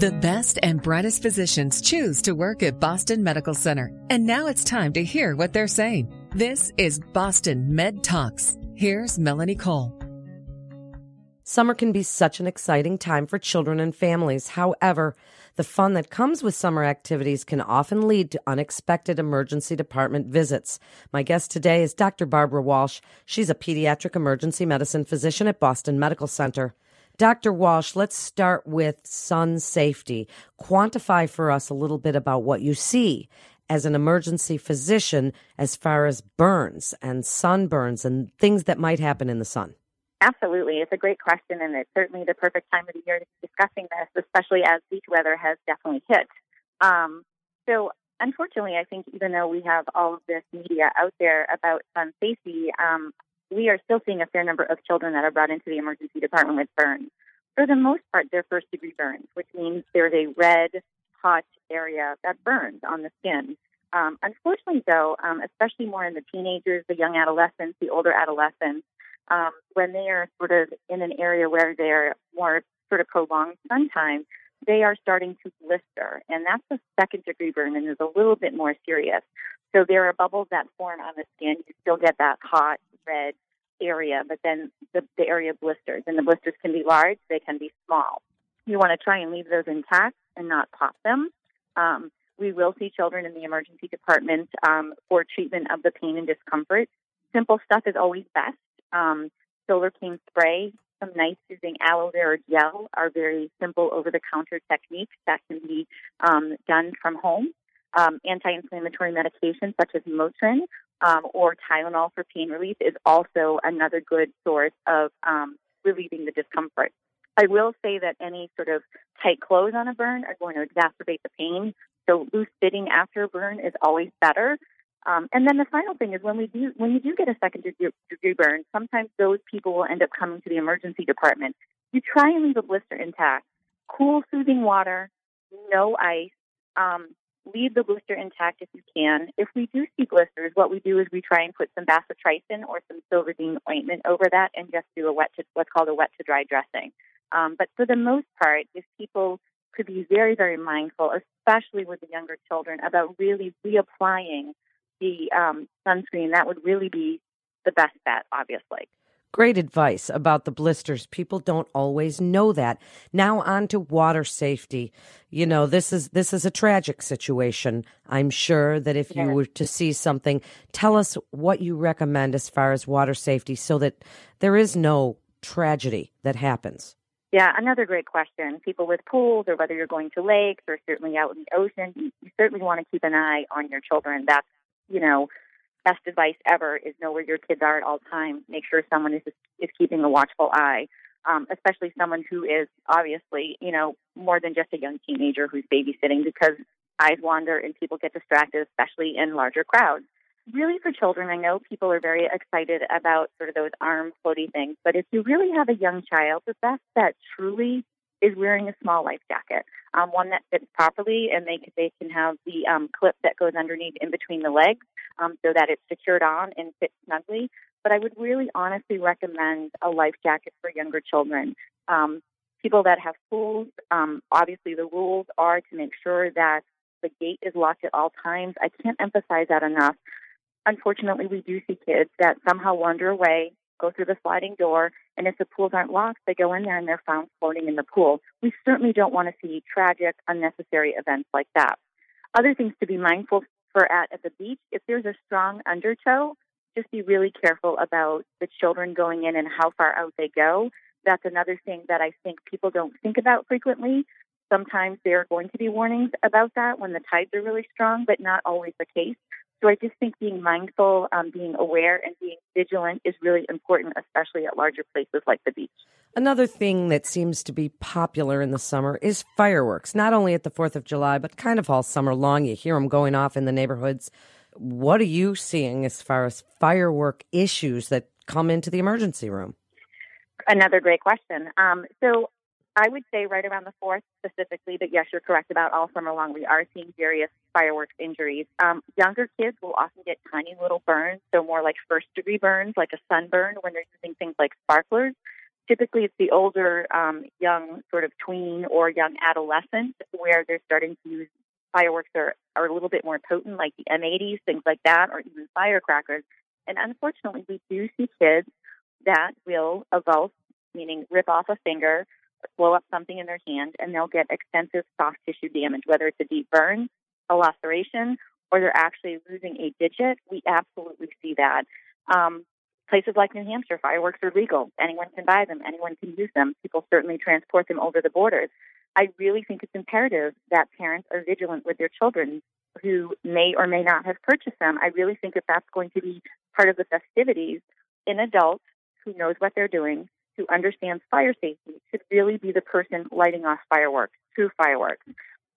The best and brightest physicians choose to work at Boston Medical Center. And now it's time to hear what they're saying. This is Boston Med Talks. Here's Melanie Cole. Summer can be such an exciting time for children and families. However, the fun that comes with summer activities can often lead to unexpected emergency department visits. My guest today is Dr. Barbara Walsh. She's a pediatric emergency medicine physician at Boston Medical Center. Dr. Walsh, let's start with sun safety. Quantify for us a little bit about what you see as an emergency physician as far as burns and sunburns and things that might happen in the sun. Absolutely. It's a great question, and it's certainly the perfect time of the year to be discussing this, especially as beach weather has definitely hit. Um, so, unfortunately, I think even though we have all of this media out there about sun safety, um, we are still seeing a fair number of children that are brought into the emergency department with burns. For the most part, they're first degree burns, which means there's a red, hot area that burns on the skin. Um, unfortunately, though, um, especially more in the teenagers, the young adolescents, the older adolescents, um, when they are sort of in an area where they're more sort of prolonged sun time, they are starting to blister. And that's a second degree burn and is a little bit more serious. So there are bubbles that form on the skin. You still get that hot, red area, but then the, the area blisters, and the blisters can be large, they can be small. You want to try and leave those intact and not pop them. Um, we will see children in the emergency department um, for treatment of the pain and discomfort. Simple stuff is always best. Um, Solarcaine spray, some nice using aloe vera gel are very simple over the counter techniques that can be um, done from home. Um, anti-inflammatory medications such as Motrin um, or Tylenol for pain relief is also another good source of um, relieving the discomfort. I will say that any sort of tight clothes on a burn are going to exacerbate the pain. So loose fitting after a burn is always better. Um, and then the final thing is when we do when you do get a second degree burn, sometimes those people will end up coming to the emergency department. You try and leave a blister intact. Cool, soothing water, no ice. Um, leave the blister intact if you can. If we do see blisters, what we do is we try and put some bacitracin or some Silvadene ointment over that and just do a wet to what's called a wet to dry dressing. Um, but for the most part, if people could be very, very mindful, especially with the younger children, about really reapplying the um, sunscreen, that would really be the best bet, obviously. Great advice about the blisters. People don't always know that. Now on to water safety. You know, this is this is a tragic situation. I'm sure that if you were to see something, tell us what you recommend as far as water safety so that there is no tragedy that happens. Yeah, another great question. People with pools or whether you're going to lakes or certainly out in the ocean, you certainly want to keep an eye on your children. That's, you know, best advice ever is know where your kids are at all times. Make sure someone is is keeping a watchful eye, um, especially someone who is obviously you know more than just a young teenager who's babysitting because eyes wander and people get distracted, especially in larger crowds. Really, for children, I know people are very excited about sort of those arm floaty things, but if you really have a young child, the best bet truly is wearing a small life jacket, um, one that fits properly, and they they can have the um, clip that goes underneath in between the legs, um, so that it's secured on and fits snugly. But I would really honestly recommend a life jacket for younger children. Um, people that have pools, um, obviously the rules are to make sure that the gate is locked at all times. I can't emphasize that enough. Unfortunately, we do see kids that somehow wander away, go through the sliding door, and if the pools aren't locked, they go in there and they're found floating in the pool. We certainly don't want to see tragic, unnecessary events like that. Other things to be mindful for at, at the beach, if there's a strong undertow, just be really careful about the children going in and how far out they go. That's another thing that I think people don't think about frequently. Sometimes there are going to be warnings about that when the tides are really strong, but not always the case. So I just think being mindful, um, being aware, and being vigilant is really important, especially at larger places like the beach. Another thing that seems to be popular in the summer is fireworks, not only at the 4th of July, but kind of all summer long. You hear them going off in the neighborhoods. What are you seeing as far as firework issues that come into the emergency room? Another great question. Um, so I would say right around the 4th specifically, but yes, you're correct about all summer long. We are seeing various fireworks injuries. Um, younger kids will often get tiny little burns, so more like first degree burns, like a sunburn when they're using things like sparklers. typically it's the older um, young sort of tween or young adolescent where they're starting to use fireworks are, are a little bit more potent, like the M80s, things like that, or even firecrackers. And unfortunately, we do see kids that will avulse, meaning rip off a finger, blow up something in their hand, and they'll get extensive soft tissue damage, whether it's a deep burn, a laceration, or they're actually losing a digit. We absolutely see that. Um, places like New Hampshire, fireworks are legal. Anyone can buy them, anyone can use them. People certainly transport them over the borders. I really think it's imperative that parents are vigilant with their children who may or may not have purchased them. I really think that that's going to be part of the festivities. An adult who knows what they're doing, who understands fire safety, should really be the person lighting off fireworks, true fireworks.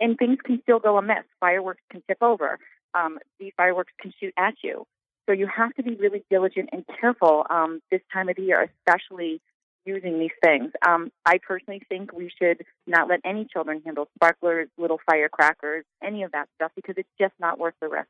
And things can still go amiss. Fireworks can tip over. Um, these fireworks can shoot at you. So you have to be really diligent and careful um, this time of the year, especially using these things. Um, I personally think we should not let any children handle sparklers, little firecrackers, any of that stuff because it's just not worth the risk.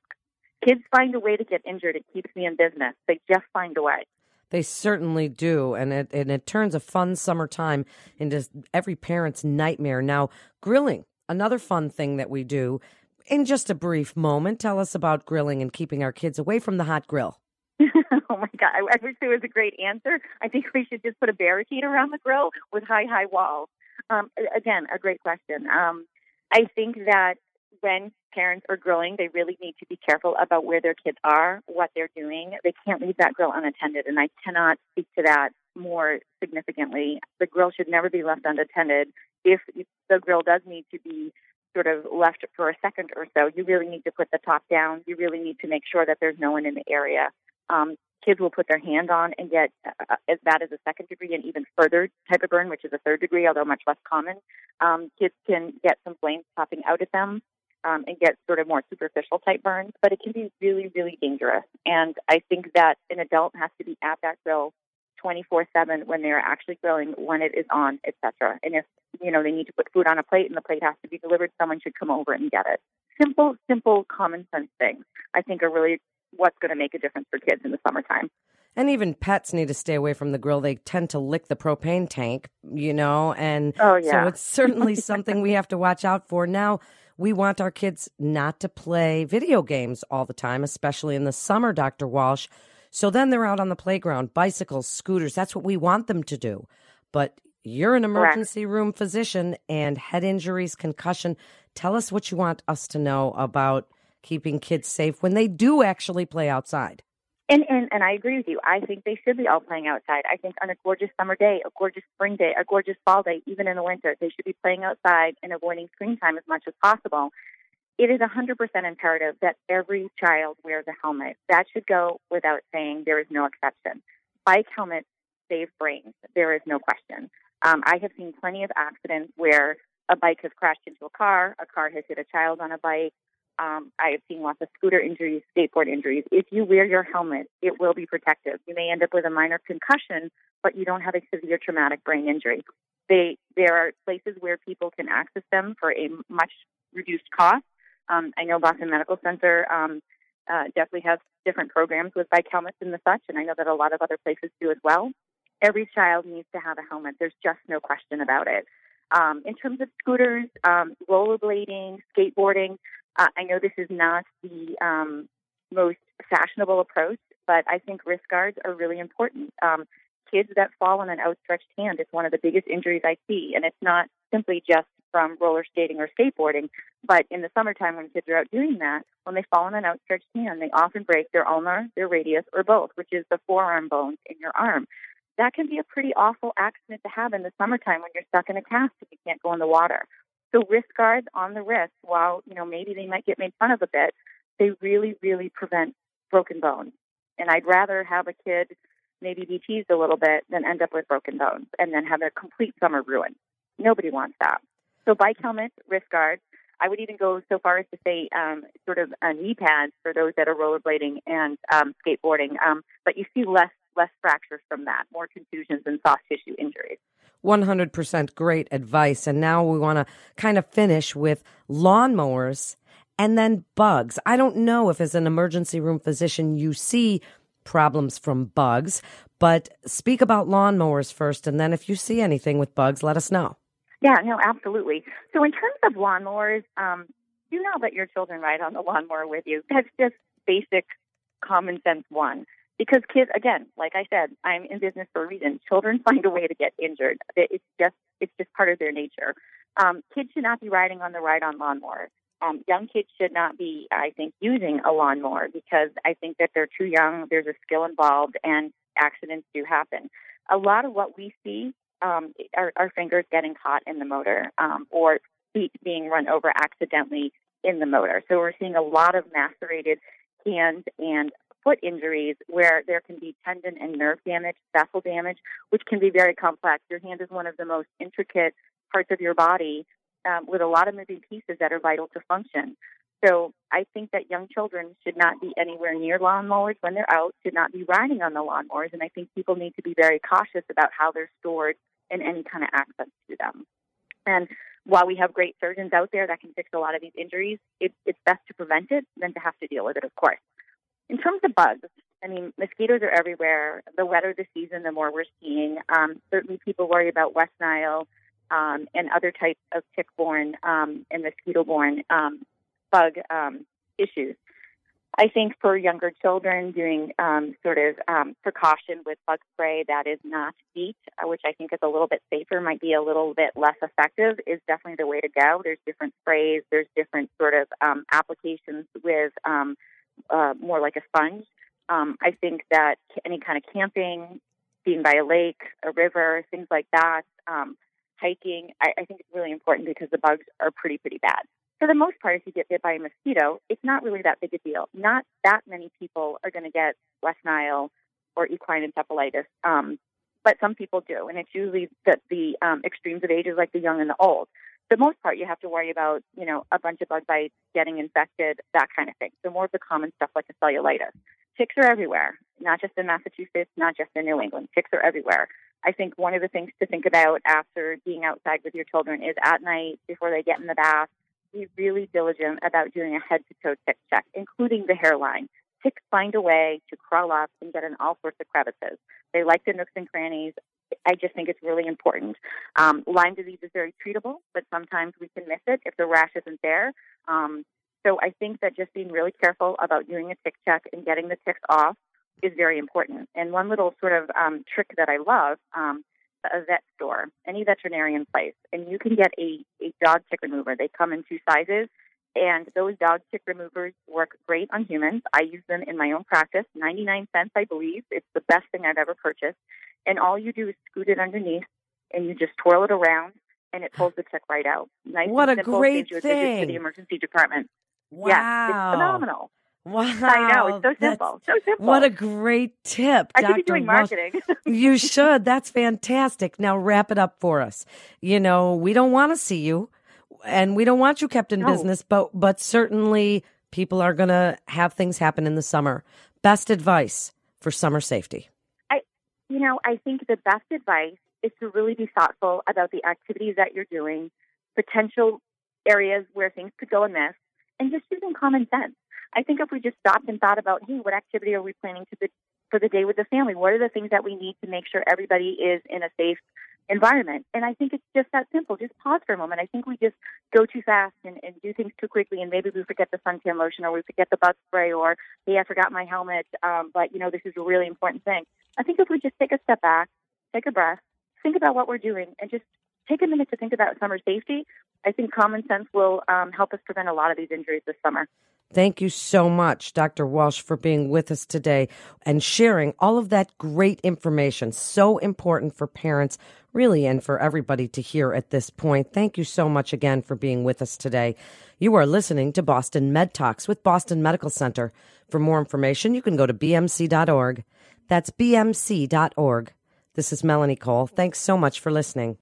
Kids find a way to get injured. It keeps me in business. They just find a way. They certainly do, and it and it turns a fun summertime into every parent's nightmare. Now, grilling, another fun thing that we do. In just a brief moment, tell us about grilling and keeping our kids away from the hot grill. oh my God. I, wish there was a great answer. I think we should just put a barricade around the grill with high, high walls. Um, again, a great question. Um, I think that when parents are grilling, they really need to be careful about where their kids are, what they're doing. They can't leave that grill unattended, and I cannot speak to that more significantly. The grill should never be left unattended. If the grill does need to be sort of left for a second or so, you really need to put the top down. You really need to make sure that there's no one in the area. Um, kids will put their hand on and get uh, as bad as a second degree and even further type of burn, which is a third degree, although much less common. Um, kids can get some flames popping out at them um, and get sort of more superficial type burns, but it can be really, really dangerous. And I think that an adult has to be at that grill 24 7 when they're actually grilling, when it is on, etc. And if, you know, they need to put food on a plate and the plate has to be delivered, someone should come over and get it. Simple, simple, common sense things I think are really what's going to make a difference for kids in the summertime. And even pets need to stay away from the grill. They tend to lick the propane tank, you know, and oh, yeah. so it's certainly something we have to watch out for. Now, we want our kids not to play video games all the time, especially in the summer, Dr. Walsh. So then they're out on the playground, bicycles, scooters. That's what we want them to do. But you're an emergency Correct. room physician and head injuries, concussion. Tell us what you want us to know about keeping kids safe when they do actually play outside. And, and and I agree with you. I think they should be all playing outside. I think on a gorgeous summer day, a gorgeous spring day, a gorgeous fall day, even in the winter, they should be playing outside and avoiding screen time as much as possible. It is 100% imperative that every child wears a helmet. That should go without saying. There is no exception. Bike helmets save brains. There is no question. Um, I have seen plenty of accidents where a bike has crashed into a car, a car has hit a child on a bike, um, I have seen lots of scooter injuries, skateboard injuries. If you wear your helmet, it will be protective. You may end up with a minor concussion, but you don't have a severe traumatic brain injury. They, there are places where people can access them for a much reduced cost. Um, I know Boston Medical Center um, uh, definitely has different programs with bike helmets and the such, and I know that a lot of other places do as well. Every child needs to have a helmet. There's just no question about it. Um, in terms of scooters, um, rollerblading, skateboarding, uh, I know this is not the um, most fashionable approach, but I think wrist guards are really important. Um, kids that fall on an outstretched hand is one of the biggest injuries I see, and it's not simply just from roller skating or skateboarding, but in the summertime when kids are out doing that, when they fall on an outstretched hand, they often break their ulnar, their radius, or both, which is the forearm bones in your arm. That can be a pretty awful accident to have in the summertime when you're stuck in a cast and you can't go in the water. So wrist guards on the wrist, while you know maybe they might get made fun of a bit, they really, really prevent broken bones. And I'd rather have a kid maybe be teased a little bit than end up with broken bones and then have a complete summer ruined. Nobody wants that. So bike helmets, wrist guards. I would even go so far as to say um, sort of uh, knee pads for those that are rollerblading and um, skateboarding. Um, but you see less less fractures from that, more contusions and soft tissue injuries. 100% great advice. And now we want to kind of finish with lawnmowers and then bugs. I don't know if, as an emergency room physician, you see problems from bugs, But speak about lawnmowers first, and then if you see anything with bugs, let us know. Yeah, no, absolutely. So, in terms of lawnmowers, um, do not let your children ride on the lawnmower with you. That's just basic common sense one. Because kids, again, like I said, I'm in business for a reason. Children find a way to get injured. It's just it's just part of their nature. Um, kids should not be riding on the ride-on lawnmower. Um, young kids should not be, I think, using a lawnmower because I think that they're too young. There's a skill involved, and accidents do happen. A lot of what we see um, are, are fingers getting caught in the motor um, or feet being run over accidentally in the motor. So we're seeing a lot of macerated hands and foot injuries where there can be tendon and nerve damage, vessel damage, which can be very complex. Your hand is one of the most intricate parts of your body um, with a lot of moving pieces that are vital to function. So I think that young children should not be anywhere near lawnmowers when they're out, should not be riding on the lawnmowers, and I think people need to be very cautious about how they're stored and any kind of access to them. And while we have great surgeons out there that can fix a lot of these injuries, it, it's best to prevent it than to have to deal with it, of course. In terms of bugs, I mean, mosquitoes are everywhere. The wetter the season, the more we're seeing. Um, certainly, people worry about West Nile um, and other types of tick-borne um, and mosquito-borne um, bug um, issues. I think for younger children, doing um, sort of precaution with bug spray that is not DEET, uh, which I think is a little bit safer, might be a little bit less effective, is definitely the way to go. There's different sprays, there's different sort of applications with uh, more like a sponge. Um, I think that any kind of camping, being by a lake, a river, things like that, um, hiking, I, I think it's really important because the bugs are pretty, pretty bad for the most part, if you get bit by a mosquito, it's not really that big a deal. Not that many people are going to get West Nile or equine encephalitis, um, but some people do, and it's usually the, the um, extremes of ages, like the young and the old. The most part, you have to worry about, you know, a bunch of bug bites, getting infected, that kind of thing. So more of the common stuff like a cellulitis. Ticks are everywhere, not just in Massachusetts, not just in New England. Ticks are everywhere. I think one of the things to think about after being outside with your children is at night before they get in the bath, be really diligent about doing a head to toe tick check, including the hairline. Ticks find a way to crawl up and get in all sorts of crevices. They like the nooks and crannies. I just think it's really important. Um, Lyme disease is very treatable, but sometimes we can miss it if the rash isn't there. Um, so I think that just being really careful about doing a tick check and getting the ticks off is very important. And one little sort of um, trick that I love um, a vet store, any veterinarian place, and you can get a, a dog tick remover. They come in two sizes, and those dog tick removers work great on humans. I use them in my own practice, 99 cents, I believe. It's the best thing I've ever purchased. And all you do is scoot it underneath, and you just twirl it around, and it pulls the tick right out. Nice what a simple, great a thing! To the emergency department. Wow, yeah, it's phenomenal. Wow. I know. It's so simple. So simple. What a great tip. I Dr. could be doing Walsh. marketing. you should. That's fantastic. Now wrap it up for us. You know, we don't want to see you and we don't want you kept in No. business, but but certainly people are going to have things happen in the summer. Best advice for summer safety. I you know, I think the best advice is to really be thoughtful about the activities that you're doing, potential areas where things could go amiss, and just using common sense. I think if we just stopped and thought about, hey, what activity are we planning to the, for the day with the family? What are the things that we need to make sure everybody is in a safe environment? And I think it's just that simple. Just pause for a moment. I think we just go too fast and, and do things too quickly, and maybe we forget the suntan lotion or we forget the bug spray or, hey, I forgot my helmet, um, but, you know, this is a really important thing. I think if we just take a step back, take a breath, think about what we're doing, and just take a minute to think about summer safety, I think common sense will um, help us prevent a lot of these injuries this summer. Thank you so much, Dr. Walsh, for being with us today and sharing all of that great information. So important for parents, really, and for everybody to hear at this point. Thank you so much again for being with us today. You are listening to Boston Med Talks with Boston Medical Center. For more information, you can go to bmc.org. That's bmc.org. This is Melanie Cole. Thanks so much for listening.